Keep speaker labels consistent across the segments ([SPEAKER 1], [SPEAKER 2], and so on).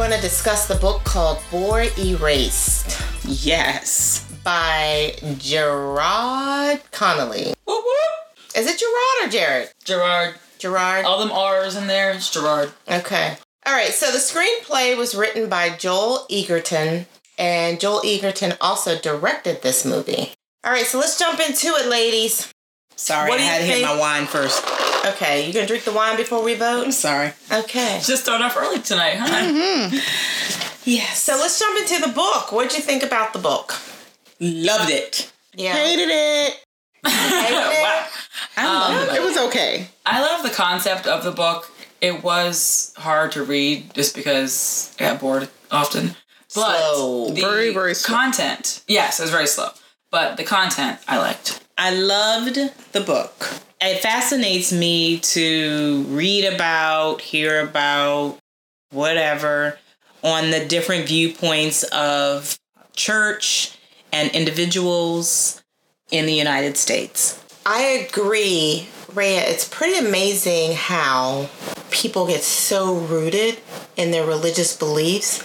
[SPEAKER 1] going to discuss the book called Boy Erased
[SPEAKER 2] Yes.
[SPEAKER 1] by Gerard Connolly.
[SPEAKER 3] Whoop, whoop.
[SPEAKER 1] Is it Gerard or Jared?
[SPEAKER 3] Gerard.
[SPEAKER 1] Gerard.
[SPEAKER 3] All them R's in there. It's Gerard.
[SPEAKER 1] Okay. All right. So the screenplay was written by Joel Edgerton, and Joel Edgerton also directed this movie. All right. So let's jump into it, ladies.
[SPEAKER 2] Sorry,
[SPEAKER 1] What
[SPEAKER 2] I had to hit my wine first.
[SPEAKER 1] Okay. You gonna drink the wine before we vote?
[SPEAKER 2] I'm sorry.
[SPEAKER 1] Okay.
[SPEAKER 3] Just started off early tonight, huh? Mm-hmm.
[SPEAKER 2] Yes.
[SPEAKER 1] So let's jump into the book. What'd you think about the book?
[SPEAKER 2] Loved it.
[SPEAKER 1] Yeah.
[SPEAKER 2] Hated it.
[SPEAKER 1] Hated it?
[SPEAKER 3] wow.
[SPEAKER 2] I loved it. It was okay.
[SPEAKER 3] I love the concept of the book. It was hard to read just because I got bored often. But
[SPEAKER 1] Slow.
[SPEAKER 3] the
[SPEAKER 2] Very, very slow.
[SPEAKER 3] content, yes, it was very slow. But the content I liked.
[SPEAKER 2] I loved the book. It fascinates me to read about, hear about, whatever, on the different viewpoints of church and individuals in the United States.
[SPEAKER 1] I agree, Rhea. It's pretty amazing how people get so rooted in their religious beliefs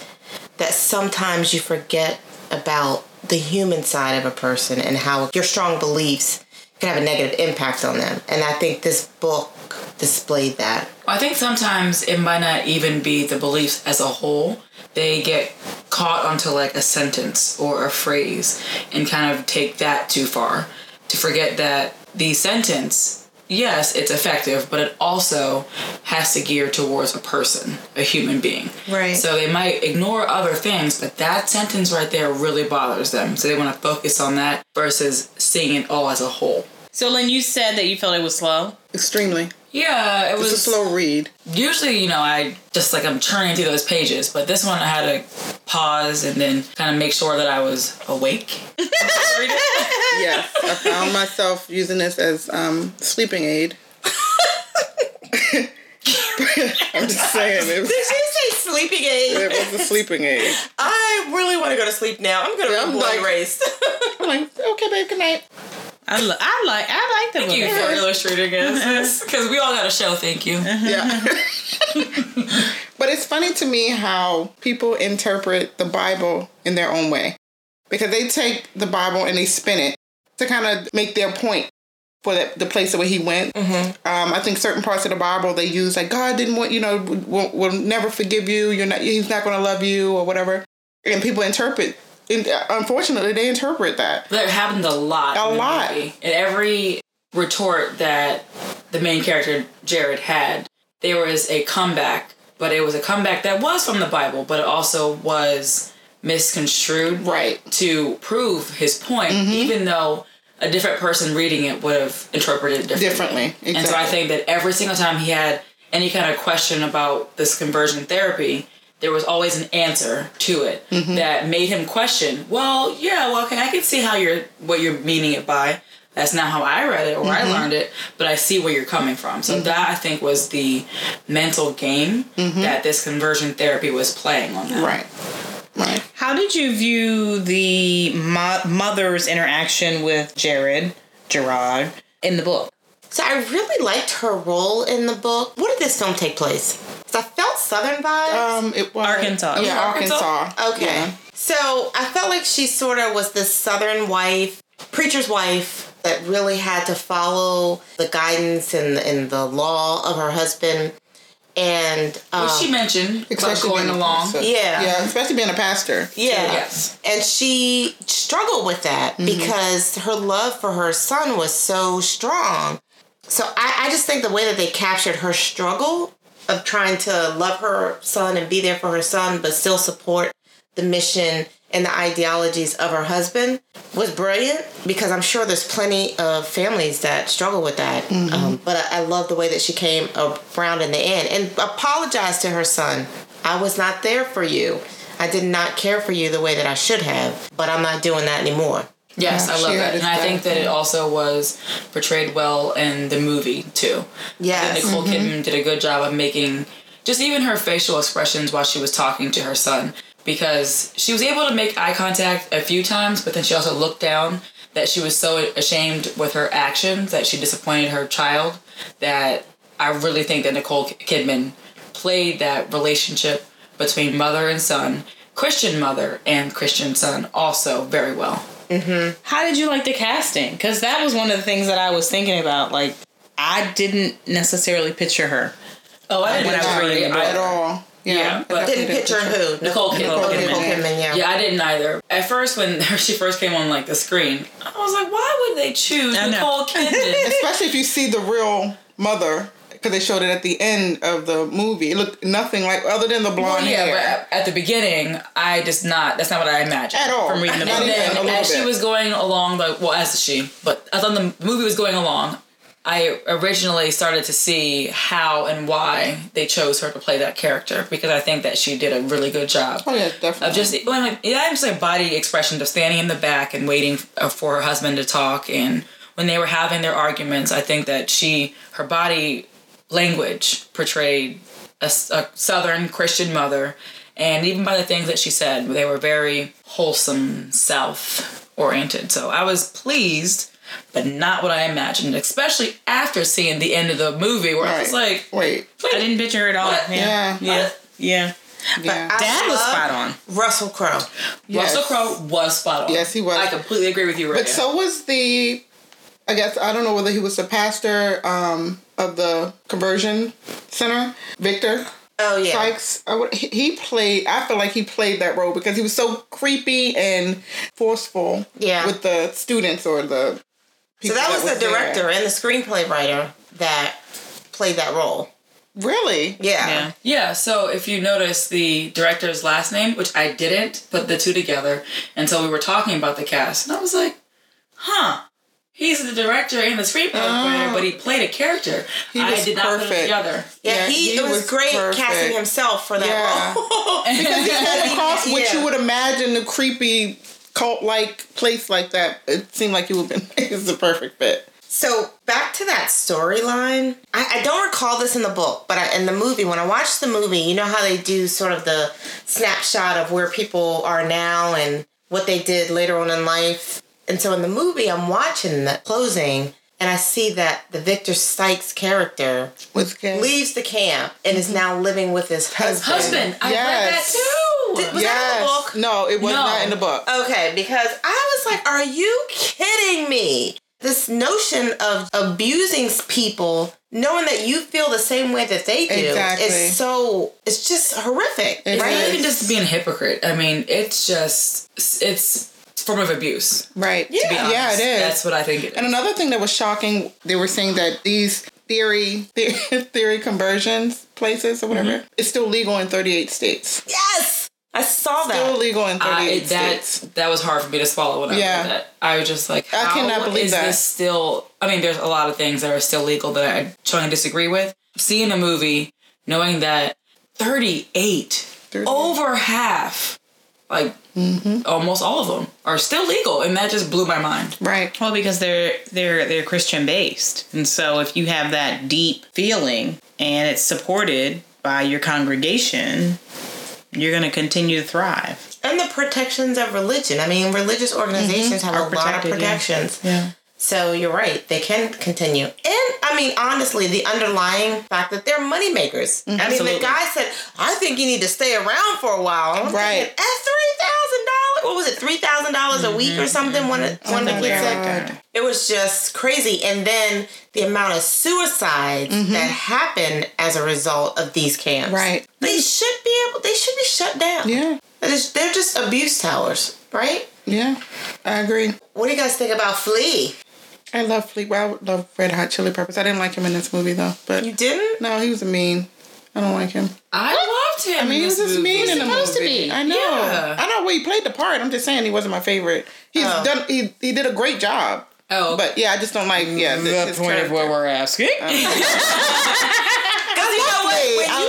[SPEAKER 1] that sometimes you forget about the human side of a person and how your strong beliefs can have a negative impact on them. And I think this book displayed that.
[SPEAKER 3] I think sometimes it might not even be the beliefs as a whole. They get caught onto like a sentence or a phrase and kind of take that too far to forget that the sentence, yes, it's effective, but it also has to gear towards a person, a human being.
[SPEAKER 1] Right.
[SPEAKER 3] So they might ignore other things, but that sentence right there really bothers them. So they want to focus on that versus seeing it all as a whole.
[SPEAKER 2] So, Lynn, you said that you felt it was slow.
[SPEAKER 4] Extremely.
[SPEAKER 3] Yeah, it was
[SPEAKER 4] It's a slow read.
[SPEAKER 3] usually you know i just like i'm churning through those pages but this one i had to pause and then kind of make sure that i was awake
[SPEAKER 4] Yes, I found myself using this as um, sleeping aid. I'm just saying it was,
[SPEAKER 1] Did you say sleeping aid?
[SPEAKER 4] it was a sleeping aid.
[SPEAKER 1] I really want to go to sleep now. I'm gonna
[SPEAKER 4] Yeah, I'm
[SPEAKER 1] Boy
[SPEAKER 4] like-
[SPEAKER 1] Erased.
[SPEAKER 4] I'm like, okay, babe, good night.
[SPEAKER 2] I, lo- I like I like the
[SPEAKER 3] thank you
[SPEAKER 2] book.
[SPEAKER 3] for illustrating us uh-huh. because we all got a show thank you uh-huh.
[SPEAKER 4] Yeah. but it's funny to me how people interpret the Bible in their own way. Because they take the Bible and they spin it to kind of make their point for the, the place where he went. Mm-hmm. Um, I think certain parts of the Bible they use like God didn't want you know will, will never forgive you. You're not. He's not going to love you or whatever. And people interpret. Unfortunately, they interpret that.
[SPEAKER 3] that happened a lot
[SPEAKER 4] A
[SPEAKER 3] in
[SPEAKER 4] lot.
[SPEAKER 3] movie. and every retort that the main character jared had there was a comeback but it was a comeback that was from the bible but it also was misconstrued
[SPEAKER 4] Right.
[SPEAKER 3] to prove his point, mm-hmm. even though a different person reading it would have interpreted it differently.
[SPEAKER 4] Differently,
[SPEAKER 3] And so I think that every single time he had any kind of question about this conversion therapy, there was always an answer to it
[SPEAKER 4] Mm-hmm.
[SPEAKER 3] that made him question, well, yeah, well, okay, I can see how you're what you're meaning it by. That's not how I read it or
[SPEAKER 4] Mm-hmm.
[SPEAKER 3] I learned it, but I see where you're coming from. So that I think was the mental game that this conversion therapy was playing on that.
[SPEAKER 4] Mm-hmm. Right. Right.
[SPEAKER 2] How did you view the mo- mother's interaction with Jared, Gerard, in the book?
[SPEAKER 1] So I really liked her role in the book. Where did this film take place? 'Cause I felt Southern vibes.
[SPEAKER 4] Um, it was
[SPEAKER 2] Arkansas.
[SPEAKER 4] Yeah,
[SPEAKER 3] Arkansas?
[SPEAKER 4] Arkansas.
[SPEAKER 1] okay.
[SPEAKER 4] Yeah.
[SPEAKER 1] So I felt like she sort of was this Southern wife, preacher's wife, that really had to follow the guidance and, and the law of her husband. And um,
[SPEAKER 3] Which she mentioned about going along.
[SPEAKER 4] pastor.
[SPEAKER 1] Yeah.
[SPEAKER 4] Yeah, especially being a pastor.
[SPEAKER 1] Yeah.
[SPEAKER 3] Yes.
[SPEAKER 1] And she struggled with that because her love for her son was so strong. So I, I just think the way that they captured her struggle of trying to love her son and be there for her son, but still support the mission and the ideologies of her husband was brilliant because I'm sure there's plenty of families that struggle with that. Um, but I, I love the way that she came around in the end and apologized to her son. I was not there for you. I did not care for you the way that I should have, but I'm not doing that anymore.
[SPEAKER 3] Yes,
[SPEAKER 4] Yeah,
[SPEAKER 3] I love that. And I think that it also was portrayed well in the movie too.
[SPEAKER 1] Yes.
[SPEAKER 3] Nicole mm-hmm. Kidman did a good job of making just even her facial expressions while she was talking to her son because she was able to make eye contact a few times, but then she also looked down that she was so ashamed with her actions that she disappointed her child that I really think that Nicole Kidman played that relationship between mother and son, Christian mother and Christian son, also very well. Mm-hmm.
[SPEAKER 2] How did you like the casting? Because that was one of the things that I was thinking about. Like, I didn't necessarily picture her.
[SPEAKER 3] Oh, I
[SPEAKER 2] When I was reading the book.
[SPEAKER 4] at all. Yeah,
[SPEAKER 3] Yeah, but-
[SPEAKER 4] I
[SPEAKER 1] Didn't
[SPEAKER 4] definitely
[SPEAKER 1] picture who?
[SPEAKER 3] Nicole Kidman.
[SPEAKER 1] Nicole
[SPEAKER 2] Kidman.
[SPEAKER 1] Nicole Kidman, yeah.
[SPEAKER 3] Yeah, I didn't either. At first, when she first came on like the screen, I was like, why would they choose Nicole Kidman?
[SPEAKER 4] Especially if you see the real mother, because they showed it at the end of the movie. It looked nothing like, other than the blonde
[SPEAKER 3] Well, yeah,
[SPEAKER 4] hair.
[SPEAKER 3] but at, the beginning, I just not. That's not what I imagined.
[SPEAKER 4] At all.
[SPEAKER 2] From reading the book.
[SPEAKER 3] And then as she was going along, like well, as she, but as on the movie was going along, I originally started to see how and why they chose her to play that character because I think that she did a really good job.
[SPEAKER 4] Oh yeah, definitely.
[SPEAKER 3] Of just well, like, yeah, just like body expression of standing in the back and waiting uh, for her husband to talk, and when they were having their arguments, I think that she her body language portrayed a southern Christian mother, and even by the things that she said, they were very wholesome South oriented. So I was pleased, but not what I imagined, especially after seeing the end of the movie, where I was like,
[SPEAKER 4] Wait.
[SPEAKER 2] I didn't picture her at all.
[SPEAKER 3] What?
[SPEAKER 2] Yeah.
[SPEAKER 4] Yeah.
[SPEAKER 2] Yeah. Yeah.
[SPEAKER 4] Yeah.
[SPEAKER 2] Dad was spot on.
[SPEAKER 1] Russell Crowe.
[SPEAKER 4] Yes.
[SPEAKER 3] Russell Crowe was spot on.
[SPEAKER 4] Yes, he was.
[SPEAKER 3] I completely agree with you, right?
[SPEAKER 4] But so was the. I guess I don't know whether he was the pastor um, of the conversion center, Victor
[SPEAKER 1] Oh yeah.
[SPEAKER 4] Sykes. I would, he- he played. I feel like he played that role because he was so creepy and forceful.
[SPEAKER 1] Yeah.
[SPEAKER 4] With the students or the.
[SPEAKER 1] So
[SPEAKER 4] people
[SPEAKER 1] that was the
[SPEAKER 4] there.
[SPEAKER 1] director and the screenplay writer that played that role.
[SPEAKER 4] Really?
[SPEAKER 1] Yeah.
[SPEAKER 2] Yeah.
[SPEAKER 3] Yeah, so if you notice the director's last name, which I didn't put the two together until we were talking about the cast, and I was like, huh. He's the director and the screenplay writer, oh. but he played a character.
[SPEAKER 4] He
[SPEAKER 3] I
[SPEAKER 4] was
[SPEAKER 3] did not put it together.
[SPEAKER 1] Yeah,
[SPEAKER 4] Yeah,
[SPEAKER 1] he,
[SPEAKER 4] he
[SPEAKER 1] it was,
[SPEAKER 4] was
[SPEAKER 1] great
[SPEAKER 4] perfect.
[SPEAKER 1] casting himself for that
[SPEAKER 4] Yeah.
[SPEAKER 1] role.
[SPEAKER 4] Because he came across what
[SPEAKER 1] Yeah.
[SPEAKER 4] you would imagine a creepy cult like place like that. It seemed like he would have been. He was the perfect fit.
[SPEAKER 1] So back to that storyline. I, I don't recall this in the book, but I, in the movie, when I watched the movie, you know how they do sort of the snapshot of where people are now and what they did later on in life. And so in the movie, I'm watching the closing, and I see that the Victor Sykes character
[SPEAKER 4] Was
[SPEAKER 1] leaves the camp and is mm-hmm. now living with his husband.
[SPEAKER 3] Husband, I
[SPEAKER 4] Yes.
[SPEAKER 3] read that too.
[SPEAKER 1] Was that in the book?
[SPEAKER 4] No, it was
[SPEAKER 3] No.
[SPEAKER 4] not in the book.
[SPEAKER 1] Okay, because I was like, are you kidding me? This notion of abusing people, knowing that you feel the same way that they do,
[SPEAKER 4] Exactly.
[SPEAKER 1] is so, it's just horrific,
[SPEAKER 4] It
[SPEAKER 1] right?
[SPEAKER 4] is.
[SPEAKER 3] even just being a hypocrite. I mean, it's just it's a form of abuse.
[SPEAKER 4] Right.
[SPEAKER 1] Yeah.
[SPEAKER 4] Yeah, it is.
[SPEAKER 3] That's what I think it is.
[SPEAKER 4] And another thing that was shocking, they were saying that these theory theory, theory conversions places or whatever,
[SPEAKER 3] Mm-hmm.
[SPEAKER 4] it's still legal in 38 states.
[SPEAKER 1] Yes! I saw
[SPEAKER 4] Still
[SPEAKER 1] that.
[SPEAKER 4] Still legal in 38
[SPEAKER 3] I, that
[SPEAKER 4] states.
[SPEAKER 3] that was hard for me to swallow when I
[SPEAKER 4] Yeah.
[SPEAKER 3] read that. I was just like,
[SPEAKER 4] I cannot believe
[SPEAKER 3] is
[SPEAKER 4] that.
[SPEAKER 3] this still? I mean, there's a lot of things that are still legal that I totally disagree with. Seeing a movie, knowing that 38,
[SPEAKER 4] 38.
[SPEAKER 3] over half, like
[SPEAKER 4] Mm-hmm.
[SPEAKER 3] almost all of them, are still legal, and that just blew my mind.
[SPEAKER 4] Right.
[SPEAKER 2] Well, because they're they're they're Christian based, and so if you have that deep feeling and it's supported by your congregation, you're going to continue to thrive.
[SPEAKER 1] And the protections of religion. I mean, religious organizations have
[SPEAKER 2] Are
[SPEAKER 1] a lot of
[SPEAKER 2] protected, yeah.
[SPEAKER 1] protections.
[SPEAKER 2] Yeah.
[SPEAKER 1] So you're right, they can continue. And I mean, honestly, the underlying fact that they're moneymakers. Mm-hmm. I mean,
[SPEAKER 2] Absolutely.
[SPEAKER 1] the guy said, I think you need to stay around for a while. I'm
[SPEAKER 4] Right.
[SPEAKER 1] thinking, At $3,000? What was it, $3,000 a week or mm-hmm. something? One, of- mm-hmm. one of the kids said. It was just crazy. And then the amount of suicides that happen as a result of these camps.
[SPEAKER 4] Right.
[SPEAKER 1] They should be able, they should be shut down.
[SPEAKER 4] Yeah.
[SPEAKER 1] They're just- They're just abuse towers, right?
[SPEAKER 4] Yeah. I agree.
[SPEAKER 1] What do you guys think about Flea?
[SPEAKER 4] I love Flea. Well, I love Red Hot Chili Peppers. I didn't like him in this movie though. But
[SPEAKER 1] You didn't?
[SPEAKER 4] no, he was a mean. I don't like him.
[SPEAKER 3] I loved him.
[SPEAKER 4] I mean, he was just
[SPEAKER 3] movie.
[SPEAKER 4] mean in the movie.
[SPEAKER 2] supposed to be.
[SPEAKER 4] I know.
[SPEAKER 3] Yeah.
[SPEAKER 4] I know. Well, he played the part. I'm just saying he wasn't my favorite. He's
[SPEAKER 1] Oh.
[SPEAKER 4] done. He he did a great job.
[SPEAKER 3] Oh,
[SPEAKER 4] But yeah, I just don't like. Yeah, the, his character.
[SPEAKER 2] Of what we're asking.
[SPEAKER 1] Because you know what? When
[SPEAKER 4] I
[SPEAKER 1] you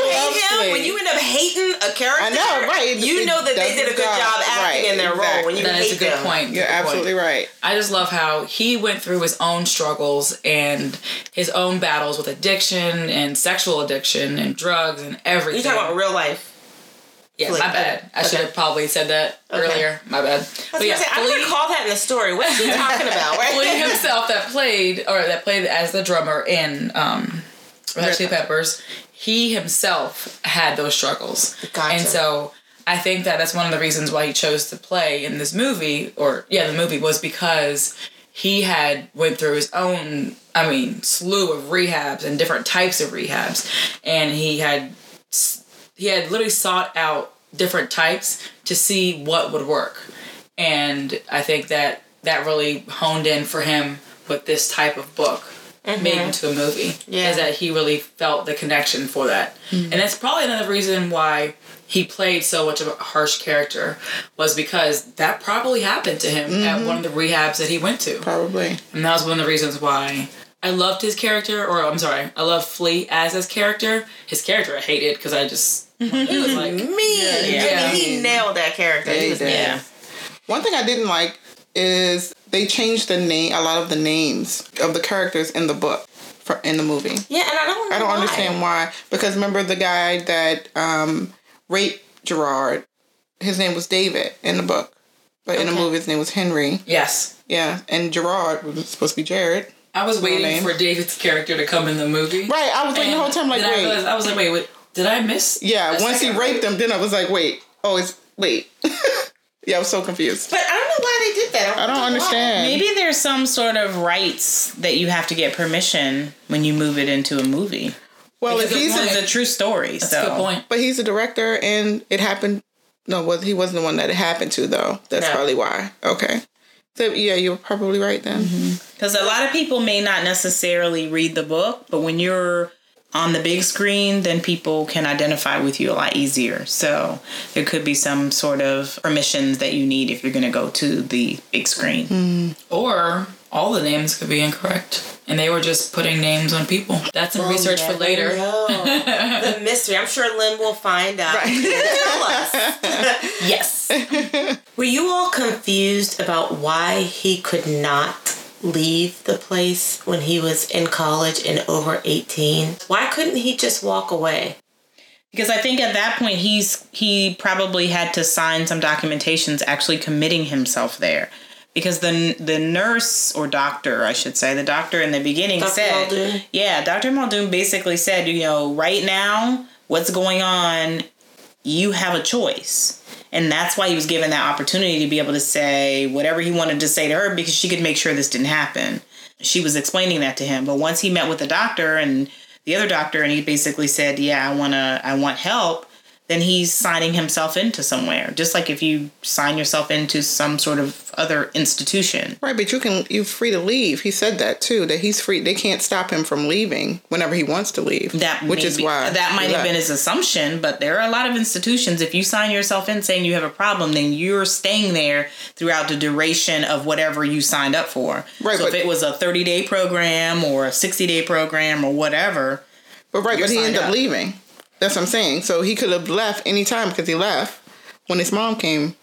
[SPEAKER 4] love
[SPEAKER 1] hate him,
[SPEAKER 4] Flea.
[SPEAKER 1] when you end up hating a character,
[SPEAKER 4] I know, right.
[SPEAKER 1] You
[SPEAKER 4] It
[SPEAKER 1] know that they did a good
[SPEAKER 4] job.
[SPEAKER 1] job acting
[SPEAKER 4] Right,
[SPEAKER 1] in their role when you
[SPEAKER 3] that is
[SPEAKER 1] hate
[SPEAKER 3] a good
[SPEAKER 1] them.
[SPEAKER 3] point.
[SPEAKER 4] You're
[SPEAKER 3] Good point.
[SPEAKER 4] absolutely right.
[SPEAKER 3] I just love how he went through his own struggles and his own battles with addiction and sexual addiction and drugs and everything.
[SPEAKER 1] You talking about real life?
[SPEAKER 3] yeah,
[SPEAKER 1] Flea.
[SPEAKER 3] my bad. I should have probably said that
[SPEAKER 1] Okay.
[SPEAKER 3] earlier. My bad.
[SPEAKER 1] I was
[SPEAKER 3] But
[SPEAKER 1] gonna
[SPEAKER 3] yeah,
[SPEAKER 1] say, I recall that in the story. What's he talking about? Right?
[SPEAKER 3] Flea himself that played or that played as the drummer in um, Red Chili Peppers. He himself had those struggles.
[SPEAKER 1] Gotcha.
[SPEAKER 3] And so I think that that's one of the reasons why he chose to play in this movie, or yeah, the movie was because he had went through his own, I mean, slew of rehabs and different types of rehabs, and he had he had literally sought out different types to see what would work, and I think that that really honed in for him with this type of book Mm-hmm. made into a movie.
[SPEAKER 1] Yeah.
[SPEAKER 3] Is that he really felt the connection for that. Mm-hmm. And that's probably another reason why he played so much of a harsh character was because that probably happened to him at mm-hmm. one of the rehabs that he went to.
[SPEAKER 4] Probably.
[SPEAKER 3] And that was one of the reasons why I loved his character, or I'm sorry, I love Flea as his character. His character I hated because I just he was like
[SPEAKER 1] Me,
[SPEAKER 3] Yeah.
[SPEAKER 1] he nailed that character.
[SPEAKER 4] Yeah,
[SPEAKER 1] He
[SPEAKER 4] he
[SPEAKER 1] was yeah.
[SPEAKER 4] One thing I didn't like is they changed the name, a lot of the names of the characters in the book, for, in the movie.
[SPEAKER 1] Yeah, and I don't.
[SPEAKER 4] I don't
[SPEAKER 1] why.
[SPEAKER 4] understand why. Because remember the guy that um, raped Gerard, his name was David in the book, but in the movie his name was Henry.
[SPEAKER 3] yes.
[SPEAKER 4] Yeah, and Gerard was supposed to be Jared.
[SPEAKER 3] I was waiting
[SPEAKER 4] name.
[SPEAKER 3] for David's character to come in the movie.
[SPEAKER 4] Right, I was waiting the whole time like,
[SPEAKER 3] then I,
[SPEAKER 4] wait.
[SPEAKER 3] realized, I was like, wait, wait, did I miss?
[SPEAKER 4] Yeah, once he raped him, then I was like, wait, oh, it's wait. yeah, I was so confused.
[SPEAKER 1] But I don't know why they did that.
[SPEAKER 4] I don't understand.
[SPEAKER 2] Maybe there's some sort of rights that you have to get permission when you move it into a movie.
[SPEAKER 4] Well, if
[SPEAKER 3] It's a good
[SPEAKER 4] he's
[SPEAKER 3] point.
[SPEAKER 4] a,
[SPEAKER 2] It's a true story.
[SPEAKER 3] That's
[SPEAKER 2] so.
[SPEAKER 3] a good point.
[SPEAKER 4] but he's a director, and it happened. No, was he wasn't the one that it happened to though. That's
[SPEAKER 1] No.
[SPEAKER 4] probably why. Okay. So yeah, you're probably right then. Mm-hmm.
[SPEAKER 2] Because a lot of people may not necessarily read the book, but when you're on the big screen, then people can identify with you a lot easier. So there could be some sort of permissions that you need if you're going to go to the big screen. Hmm.
[SPEAKER 3] Or all the names could be incorrect. And they were just putting names on people. That's some oh, research for later.
[SPEAKER 1] the mystery. I'm sure Lynn will find out. Tell us.
[SPEAKER 3] Yes.
[SPEAKER 1] Were you all confused about why he could not leave the place when he was in college and over 18? Why couldn't he just walk away?
[SPEAKER 2] Because I think at that point he's he probably had to sign some documentations actually committing himself there. Because the the nurse or doctor, I should say, the doctor in the beginning
[SPEAKER 1] Dr.
[SPEAKER 2] said,
[SPEAKER 1] Muldoon?
[SPEAKER 2] yeah, Dr. Muldoon basically said, you know, right now, what's going on, you have a choice. And that's why he was given that opportunity to be able to say whatever he wanted to say to her because she could make sure this didn't happen. She was explaining that to him. But once he met with the doctor and the other doctor and he basically said, "Yeah, I want to I want help." Then he's signing himself into somewhere. Just like if you sign yourself into some sort of other institution.
[SPEAKER 4] Right, but you can you're free to leave. He said that too. That he's free. They can't stop him from leaving whenever he wants to leave.
[SPEAKER 2] That
[SPEAKER 4] which is
[SPEAKER 2] be-
[SPEAKER 4] why
[SPEAKER 2] that might have been his assumption, but there are a lot of institutions. If you sign yourself in saying you have a problem, then you're staying there throughout the duration of whatever you signed up for.
[SPEAKER 4] Right,
[SPEAKER 2] So if it was a 30 day program or a 60 day program or whatever,
[SPEAKER 4] But right, but he ended up
[SPEAKER 2] up.
[SPEAKER 4] leaving. That's what I'm saying. So he could have left anytime because he left when his mom came.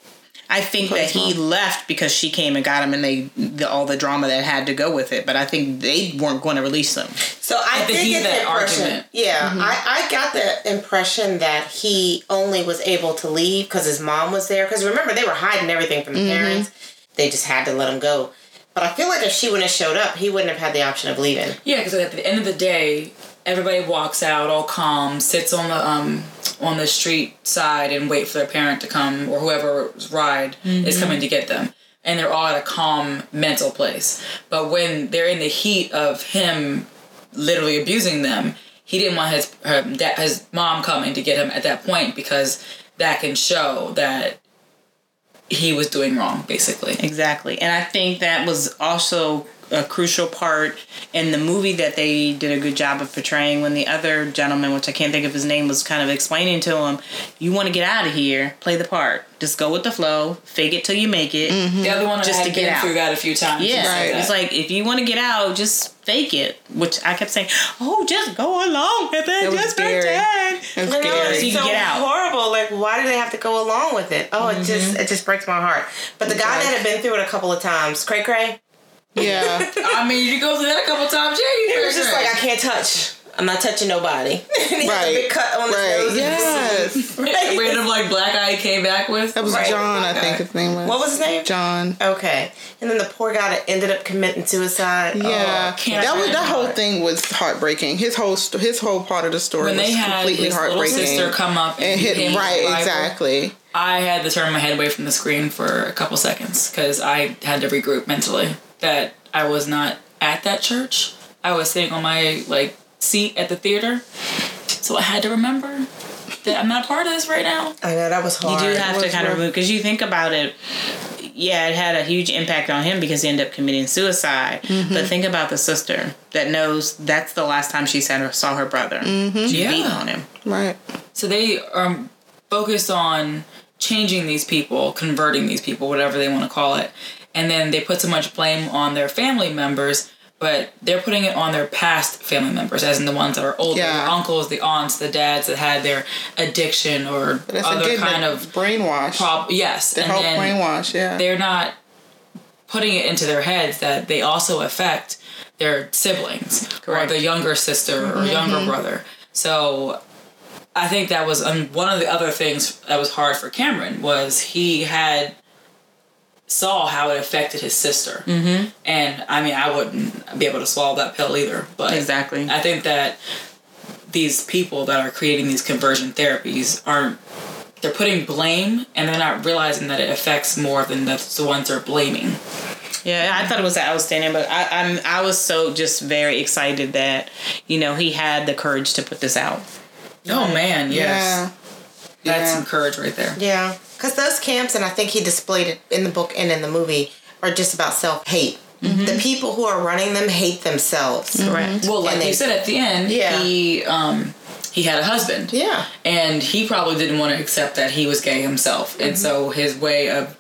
[SPEAKER 2] I think that he
[SPEAKER 4] mom-
[SPEAKER 2] left because she came and got him, and they the, all the drama that had to go with it. But I think they weren't going to release him.
[SPEAKER 1] So I,
[SPEAKER 3] think
[SPEAKER 1] did
[SPEAKER 3] he's
[SPEAKER 1] get
[SPEAKER 3] that argument.
[SPEAKER 1] Yeah, mm-hmm. I, I got the impression that he only was able to leave because his mom was there. Because remember, they were hiding everything from the mm-hmm. parents. They just had to let him go. But I feel like if she wouldn't have showed up, he wouldn't have had the option of leaving.
[SPEAKER 3] Yeah, because at the end of the day, everybody walks out all calm, sits on the um on the street side and wait for their parent to come or whoever's ride is coming to get them. And they're all at a calm mental place. But when they're in the heat of him literally abusing them, he didn't want his her, his mom coming to get him at that point because that can show that he was doing wrong, basically.
[SPEAKER 2] Exactly. And I think that was also a crucial part in the movie that they did a good job of portraying when the other gentleman, which I can't think of his name, was kind of explaining to him, you want to get out of here, play the part. Just go with the flow, fake it till you make it. Mm-hmm.
[SPEAKER 3] The other one
[SPEAKER 2] Just
[SPEAKER 3] just
[SPEAKER 2] to
[SPEAKER 3] had
[SPEAKER 2] get out.
[SPEAKER 3] through that a few times.
[SPEAKER 2] Yeah,
[SPEAKER 3] He said that.
[SPEAKER 2] it's like if you want to get out, just fake it. Which I kept saying, "Oh, just go along with it,
[SPEAKER 4] was
[SPEAKER 2] just
[SPEAKER 4] scary.
[SPEAKER 2] pretend."
[SPEAKER 4] It's
[SPEAKER 1] I know,
[SPEAKER 4] scary.
[SPEAKER 1] it's so
[SPEAKER 2] can get out.
[SPEAKER 1] horrible. Like, why do they have to go along with it? Oh, it just mm-hmm. it just breaks my heart. But the guy
[SPEAKER 4] does.
[SPEAKER 1] that had been through it a couple of times, Cray Cray,
[SPEAKER 4] Yeah.
[SPEAKER 3] I mean, you go through that a couple times. Yeah, you
[SPEAKER 1] he was just like, I can't touch. I'm not touching nobody. and he has a
[SPEAKER 4] Right.
[SPEAKER 1] big cut on his
[SPEAKER 4] Right.
[SPEAKER 1] nose.
[SPEAKER 4] Yes. with.
[SPEAKER 1] Right.
[SPEAKER 3] random like black eye came back with.
[SPEAKER 4] That was
[SPEAKER 1] Right.
[SPEAKER 4] John, I think his name was.
[SPEAKER 1] What was his name?
[SPEAKER 4] John?
[SPEAKER 1] Okay. And then the poor guy that ended up committing suicide.
[SPEAKER 4] Yeah,
[SPEAKER 1] Oh,
[SPEAKER 3] can't
[SPEAKER 4] that was that
[SPEAKER 3] imagine.
[SPEAKER 4] whole thing was heartbreaking. His whole st- his whole part of the story
[SPEAKER 3] when
[SPEAKER 4] was
[SPEAKER 3] they had
[SPEAKER 4] completely
[SPEAKER 3] his little
[SPEAKER 4] heartbreaking.
[SPEAKER 3] sister come up and,
[SPEAKER 4] and
[SPEAKER 3] hit
[SPEAKER 4] hit right exactly.
[SPEAKER 3] I had to turn my head away from the screen for a couple seconds because I had to regroup mentally that I was not at that church. I was sitting on my like seat at the theater, so I had to remember that I'm not a part of this right now.
[SPEAKER 1] I know that was hard.
[SPEAKER 2] You do have to
[SPEAKER 4] was
[SPEAKER 2] kind of
[SPEAKER 4] rough.
[SPEAKER 2] move because you think about it. Yeah, it had a huge impact on him because he ended up committing suicide.
[SPEAKER 4] Mm-hmm.
[SPEAKER 2] But think about the sister that knows that's the last time she saw her, saw her brother.
[SPEAKER 4] Mm-hmm.
[SPEAKER 2] She
[SPEAKER 3] Yeah.
[SPEAKER 2] beat on him.
[SPEAKER 4] Right.
[SPEAKER 3] So they are focused on changing these people, converting these people, whatever they want to call it. And then they put so much blame on their family members, but they're putting it on their past family members, as in the ones that are older,
[SPEAKER 4] Yeah.
[SPEAKER 3] the uncles, the aunts, the dads that had their addiction or other kind of
[SPEAKER 4] brainwash.
[SPEAKER 3] prob- yes.
[SPEAKER 4] the
[SPEAKER 3] and
[SPEAKER 4] help
[SPEAKER 3] then
[SPEAKER 4] brainwash. Yeah.
[SPEAKER 3] they're not putting it into their heads that they also affect their siblings
[SPEAKER 2] Correct.
[SPEAKER 3] or the younger sister or younger brother. So I think that was um, one of the other things that was hard for Cameron was he had saw how it affected his sister. Mm-hmm. And I mean, I wouldn't be able to swallow that pill either. But
[SPEAKER 2] Exactly.
[SPEAKER 3] I think that these people that are creating these conversion therapies aren't they're putting blame and they're not realizing that it affects more than the, the ones they're blaming.
[SPEAKER 2] Yeah, I thought it was outstanding, but I, I'm I was so just very excited that you know he had the courage to put this out.
[SPEAKER 3] Oh man, yes.
[SPEAKER 4] Yeah.
[SPEAKER 3] That's
[SPEAKER 4] Yeah.
[SPEAKER 3] some courage right there.
[SPEAKER 1] Yeah, because those camps, and I think he displayed it in the book and in the movie, are just about self hate. The people who are running them hate themselves.
[SPEAKER 2] Correct.
[SPEAKER 3] Well, like
[SPEAKER 1] And they-
[SPEAKER 3] you said at the end,
[SPEAKER 1] Yeah.
[SPEAKER 3] he um he had a husband.
[SPEAKER 1] Yeah.
[SPEAKER 3] And he probably didn't want to accept that he was gay himself. And so his way of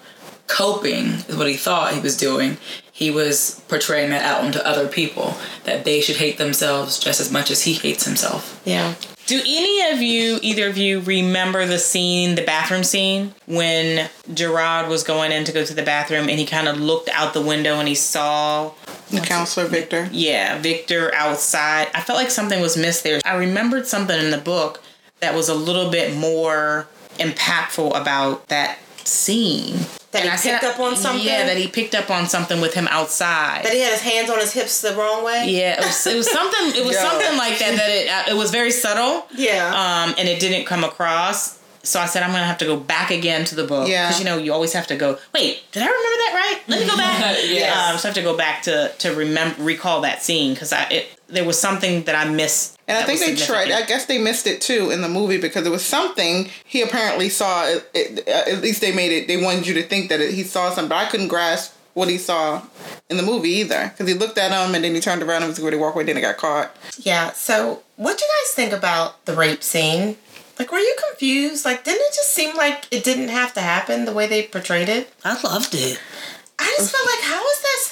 [SPEAKER 3] coping is what he thought he was doing. He was portraying that out onto other people that they should hate themselves just as much as he hates himself.
[SPEAKER 1] Yeah.
[SPEAKER 2] Do any of you, either of you, remember the scene, the bathroom scene, when Gerard was going in to go to the bathroom and he kind of looked out the window and he saw,
[SPEAKER 4] The counselor Victor.
[SPEAKER 2] yeah, Victor outside? I felt like something was missed there. I remembered something in the book that was a little bit more impactful about that scene.
[SPEAKER 1] That he
[SPEAKER 2] And I said-
[SPEAKER 1] picked up on something?
[SPEAKER 2] Yeah, that he picked up on something with him outside.
[SPEAKER 1] That he had his hands on his hips the wrong way.
[SPEAKER 2] yeah, it was, it was something. It was something like that. That it uh, it was very subtle.
[SPEAKER 1] Yeah.
[SPEAKER 2] um, and it didn't come across. So I said I'm gonna have to go back again to the book
[SPEAKER 4] Yeah.
[SPEAKER 2] because you know you always have to go. Wait, did I remember that right? Let me go back.
[SPEAKER 3] Yes.
[SPEAKER 2] um, so I have to go back to to remember recall that scene because I it, there was something that I missed.
[SPEAKER 4] And I think they tried. I guess they missed it too in the movie because it was something he apparently saw. It, it, uh, at least they made it. They wanted you to think that it, he saw something, but I couldn't grasp what he saw in the movie either because he looked at him and then he turned around and was going to walk away. Then he got caught.
[SPEAKER 1] Yeah. So, what do you guys think about the rape scene? Like, were you confused? Like, didn't it just seem like it didn't have to happen the way they portrayed it?
[SPEAKER 2] I loved it.
[SPEAKER 1] I just felt like, how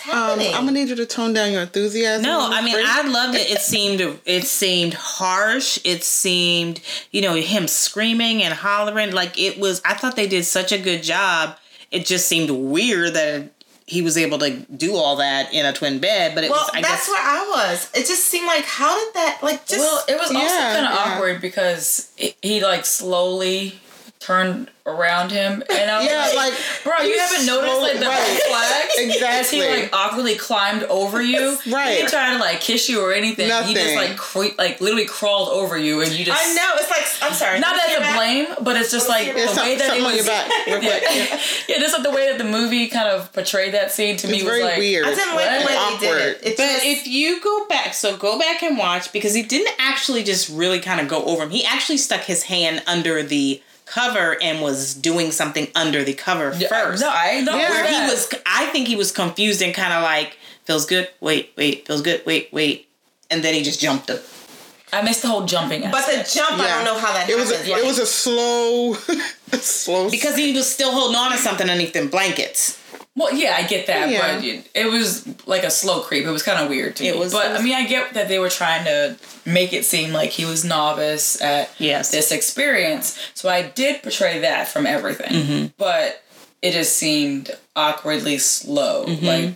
[SPEAKER 1] this
[SPEAKER 4] Um. I'm gonna need you to tone down your enthusiasm.
[SPEAKER 2] No, I mean. I loved it. It seemed it seemed harsh. It seemed you know him screaming and hollering like it was. I thought they did such a good job. It just seemed weird that he was able to do all that in a twin bed. But it
[SPEAKER 1] well,
[SPEAKER 2] was. I
[SPEAKER 1] that's
[SPEAKER 2] guess,
[SPEAKER 1] where I was. It just seemed like, how did that, like, just.
[SPEAKER 3] Well, it was also
[SPEAKER 4] Yeah,
[SPEAKER 3] kind of
[SPEAKER 4] yeah.
[SPEAKER 3] awkward because it, he like slowly turned around him, and I was
[SPEAKER 4] Yeah,
[SPEAKER 3] like,
[SPEAKER 4] like,
[SPEAKER 3] bro, you
[SPEAKER 4] he's
[SPEAKER 3] haven't noticed
[SPEAKER 4] slow-
[SPEAKER 3] like the
[SPEAKER 4] right.
[SPEAKER 3] flags?
[SPEAKER 4] Exactly.
[SPEAKER 3] He like awkwardly climbed over you.
[SPEAKER 4] Right.
[SPEAKER 3] He didn't try to like kiss you or anything. He just like cre- like literally crawled over you, and you just.
[SPEAKER 1] I know. It's like, I'm sorry.
[SPEAKER 3] Not
[SPEAKER 1] Can you
[SPEAKER 3] as a
[SPEAKER 1] hear
[SPEAKER 3] blame, but it's just like
[SPEAKER 1] Yeah,
[SPEAKER 3] the
[SPEAKER 4] It's
[SPEAKER 3] way that it
[SPEAKER 4] something
[SPEAKER 3] was.
[SPEAKER 4] your back. real
[SPEAKER 3] yeah, yeah, just like the way that the movie kind of portrayed that scene to me
[SPEAKER 4] It's
[SPEAKER 3] was
[SPEAKER 4] very
[SPEAKER 3] like
[SPEAKER 4] weird.
[SPEAKER 1] I didn't like the way
[SPEAKER 3] What?
[SPEAKER 1] they did it.
[SPEAKER 4] Awkward.
[SPEAKER 1] It
[SPEAKER 2] But
[SPEAKER 1] just,
[SPEAKER 2] if you go back, so go back and watch because he didn't actually just really kind of go over him. He actually stuck his hand under the cover and was doing something under the cover first.
[SPEAKER 3] No, I know
[SPEAKER 2] where
[SPEAKER 3] that.
[SPEAKER 2] he was I think he was confused and kind of like feels good. Wait, wait, feels good. Wait, wait. And then he just jumped up.
[SPEAKER 3] I missed the whole jumping.
[SPEAKER 1] but the
[SPEAKER 3] aspect.
[SPEAKER 1] jump, I don't know how that
[SPEAKER 4] It was a,
[SPEAKER 1] like-
[SPEAKER 4] it was a slow, slow.
[SPEAKER 2] Because he was still holding on to something underneath them blankets.
[SPEAKER 3] Well, yeah, I get that,
[SPEAKER 4] Yeah.
[SPEAKER 3] but it, it was like a slow creep. It was kind of weird to
[SPEAKER 2] It
[SPEAKER 3] me.
[SPEAKER 2] was-
[SPEAKER 3] but
[SPEAKER 2] was-
[SPEAKER 3] I mean, I get that they were trying to make it seem like he was novice at
[SPEAKER 2] Yes.
[SPEAKER 3] this experience. So I did portray that from everything,
[SPEAKER 2] Mm-hmm.
[SPEAKER 3] but it just seemed awkwardly slow.
[SPEAKER 2] Mm-hmm.
[SPEAKER 3] Like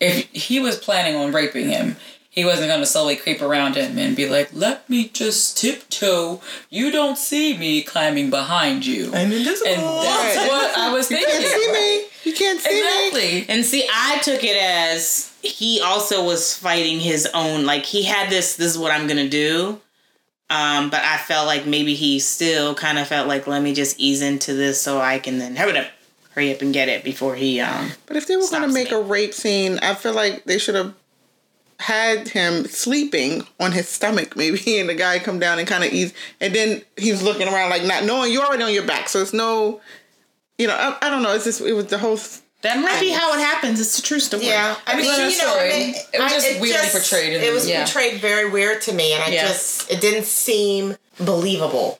[SPEAKER 3] if he was planning on raping him, he wasn't going to slowly creep around him and be like, "Let me just tiptoe. You don't see me climbing behind you."
[SPEAKER 2] I'm invisible.
[SPEAKER 3] and that's
[SPEAKER 4] Right.
[SPEAKER 3] what I was thinking.
[SPEAKER 4] You can't see me. You can't see me.
[SPEAKER 3] Exactly.
[SPEAKER 2] And see, I took it as he also was fighting his own. Like he had this. This is what I'm gonna do. Um, but I felt like maybe he still kind of felt like, let me just ease into this so I can then hurry up, hurry up and get it before he. Um,
[SPEAKER 4] But if they were going to make
[SPEAKER 2] me.
[SPEAKER 4] a rape scene, I feel like they should have had him sleeping on his stomach, maybe, and the guy come down and kind of ease, and then he's looking around like not knowing you're already on your back, so it's no, you know, I, I don't know. It's just it was the whole.
[SPEAKER 2] that might be how it happens. It's a true story.
[SPEAKER 1] Yeah, I mean,
[SPEAKER 3] It's
[SPEAKER 1] you know,
[SPEAKER 3] story.
[SPEAKER 1] I
[SPEAKER 3] It was
[SPEAKER 1] I-
[SPEAKER 3] just weirdly portrayed in
[SPEAKER 1] it
[SPEAKER 3] the-
[SPEAKER 1] was
[SPEAKER 3] yeah.
[SPEAKER 1] portrayed very weird to me, and I
[SPEAKER 3] Yeah.
[SPEAKER 1] just it didn't seem believable.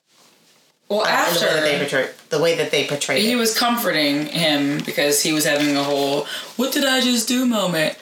[SPEAKER 3] Well,
[SPEAKER 1] uh, in the way that they
[SPEAKER 3] after
[SPEAKER 1] portrayed the way that they portrayed
[SPEAKER 3] he
[SPEAKER 1] it.
[SPEAKER 3] was comforting him because he was having a whole "What did I just do?" moment.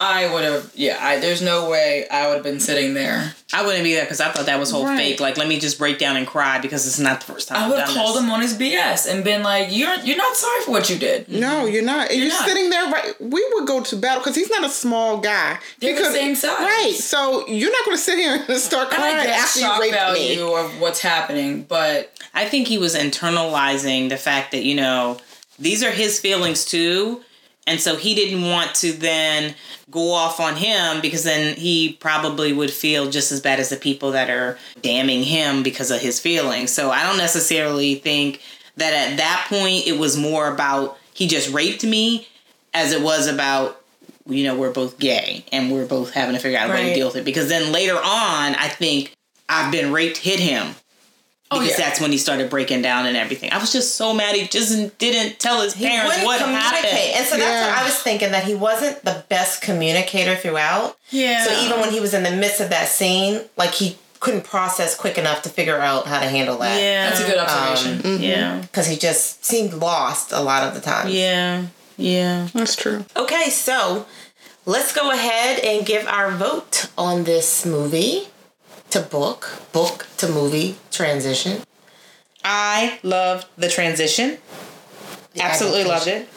[SPEAKER 3] I would have, yeah. I, there's no way I would have been sitting there.
[SPEAKER 2] I wouldn't be there because I thought that was whole
[SPEAKER 4] Right.
[SPEAKER 2] fake. Like, let me just break down and cry because it's not the first time.
[SPEAKER 3] I
[SPEAKER 2] I've
[SPEAKER 3] would have
[SPEAKER 2] done
[SPEAKER 3] called
[SPEAKER 2] this.
[SPEAKER 3] him on his BS and been like, "You're you're not sorry for what you did."
[SPEAKER 4] No, you're not. And you're,
[SPEAKER 3] not.
[SPEAKER 4] sitting there. Right, we would go to battle because he's not a small guy.
[SPEAKER 3] They're the same size.
[SPEAKER 4] right? So you're not going to sit here and start
[SPEAKER 3] And
[SPEAKER 4] crying
[SPEAKER 3] I get
[SPEAKER 4] after you raped
[SPEAKER 3] value
[SPEAKER 4] me.
[SPEAKER 3] of what's happening, but
[SPEAKER 2] I think he was internalizing the fact that, you know, these are his feelings too. And so he didn't want to then go off on him because then he probably would feel just as bad as the people that are damning him because of his feelings. So I don't necessarily think that at that point it was more about he just raped me as it was about you know we're both gay and we're both having to figure out a way to deal with it. Because then later on I think I've been raped hit him because
[SPEAKER 3] yeah.
[SPEAKER 2] that's when he started breaking down and everything. I was just so mad he just didn't tell his
[SPEAKER 1] He
[SPEAKER 2] parents what
[SPEAKER 1] communicate,
[SPEAKER 2] happened.
[SPEAKER 1] and so that's
[SPEAKER 4] Yeah.
[SPEAKER 1] what I was thinking that he wasn't the best communicator throughout.
[SPEAKER 2] Yeah.
[SPEAKER 1] So even when he was in the midst of that scene, like he couldn't process quick enough to figure out how to handle that.
[SPEAKER 2] yeah,
[SPEAKER 3] that's a good observation.
[SPEAKER 1] Um,
[SPEAKER 2] Yeah,
[SPEAKER 1] Because he just seemed lost a lot of the time.
[SPEAKER 2] yeah, yeah.
[SPEAKER 4] That's true.
[SPEAKER 1] Okay, so let's go ahead and give our vote on this movie to book, book to movie transition.
[SPEAKER 2] I loved the transition. Absolutely loved it.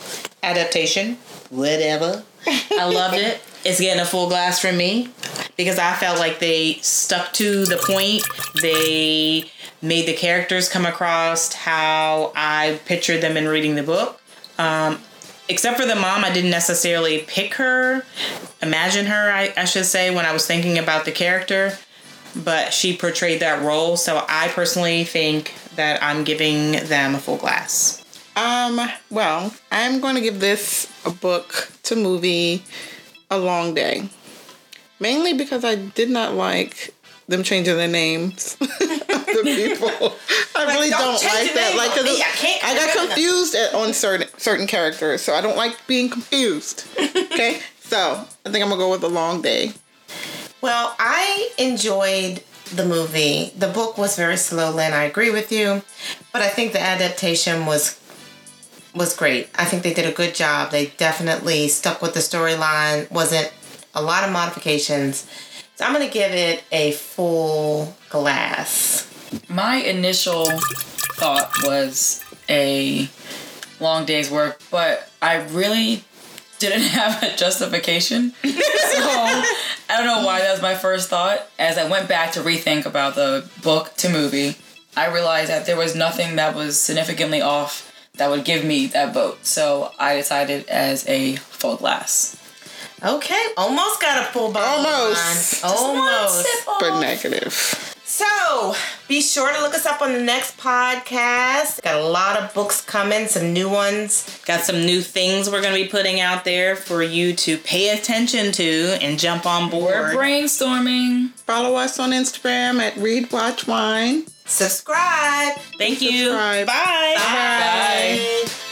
[SPEAKER 2] Adaptation, whatever. I loved it. It's getting a full glass from me because I felt like they stuck to the point. They made the characters come across how I pictured them in reading the book. Um, except for the mom, I didn't necessarily pick her, imagine her, I, I should say, when I was thinking about the character. But she portrayed that role, so I personally think that I'm giving them a full glass.
[SPEAKER 4] Um, well, I'm going to give this a book to movie a long day. Mainly because I did not like them changing their names of the people. I really
[SPEAKER 1] don't
[SPEAKER 4] don't, like that. Like, 'cause
[SPEAKER 1] me. I
[SPEAKER 4] I got confused at, on certain certain characters, so I don't like being confused. Okay, so I think I'm gonna go with a long day.
[SPEAKER 1] Well, I enjoyed the movie. The book was very slow, and I agree with you. But I think the adaptation was was great. I think they did a good job. They definitely stuck with the storyline. Wasn't a lot of modifications. So I'm gonna give it a full glass.
[SPEAKER 3] My initial thought was a long day's work, but I really didn't have a justification. so I don't know why that was my first thought. As I went back to rethink about the book to movie, I realized that there was nothing that was significantly off that would give me that vote. So I decided as a full glass.
[SPEAKER 1] Okay, almost got a full bottle. of
[SPEAKER 4] Almost.
[SPEAKER 1] wine. Almost.
[SPEAKER 4] But negative.
[SPEAKER 1] So be sure to look us up on the next podcast. Got a lot of books coming, some new ones.
[SPEAKER 2] Got some new things we're going to be putting out there for you to pay attention to and jump on board.
[SPEAKER 3] We're brainstorming.
[SPEAKER 4] Follow us on Instagram at Read Watch Wine.
[SPEAKER 1] Subscribe.
[SPEAKER 2] Thank you.
[SPEAKER 4] Subscribe.
[SPEAKER 2] Bye.
[SPEAKER 1] Bye.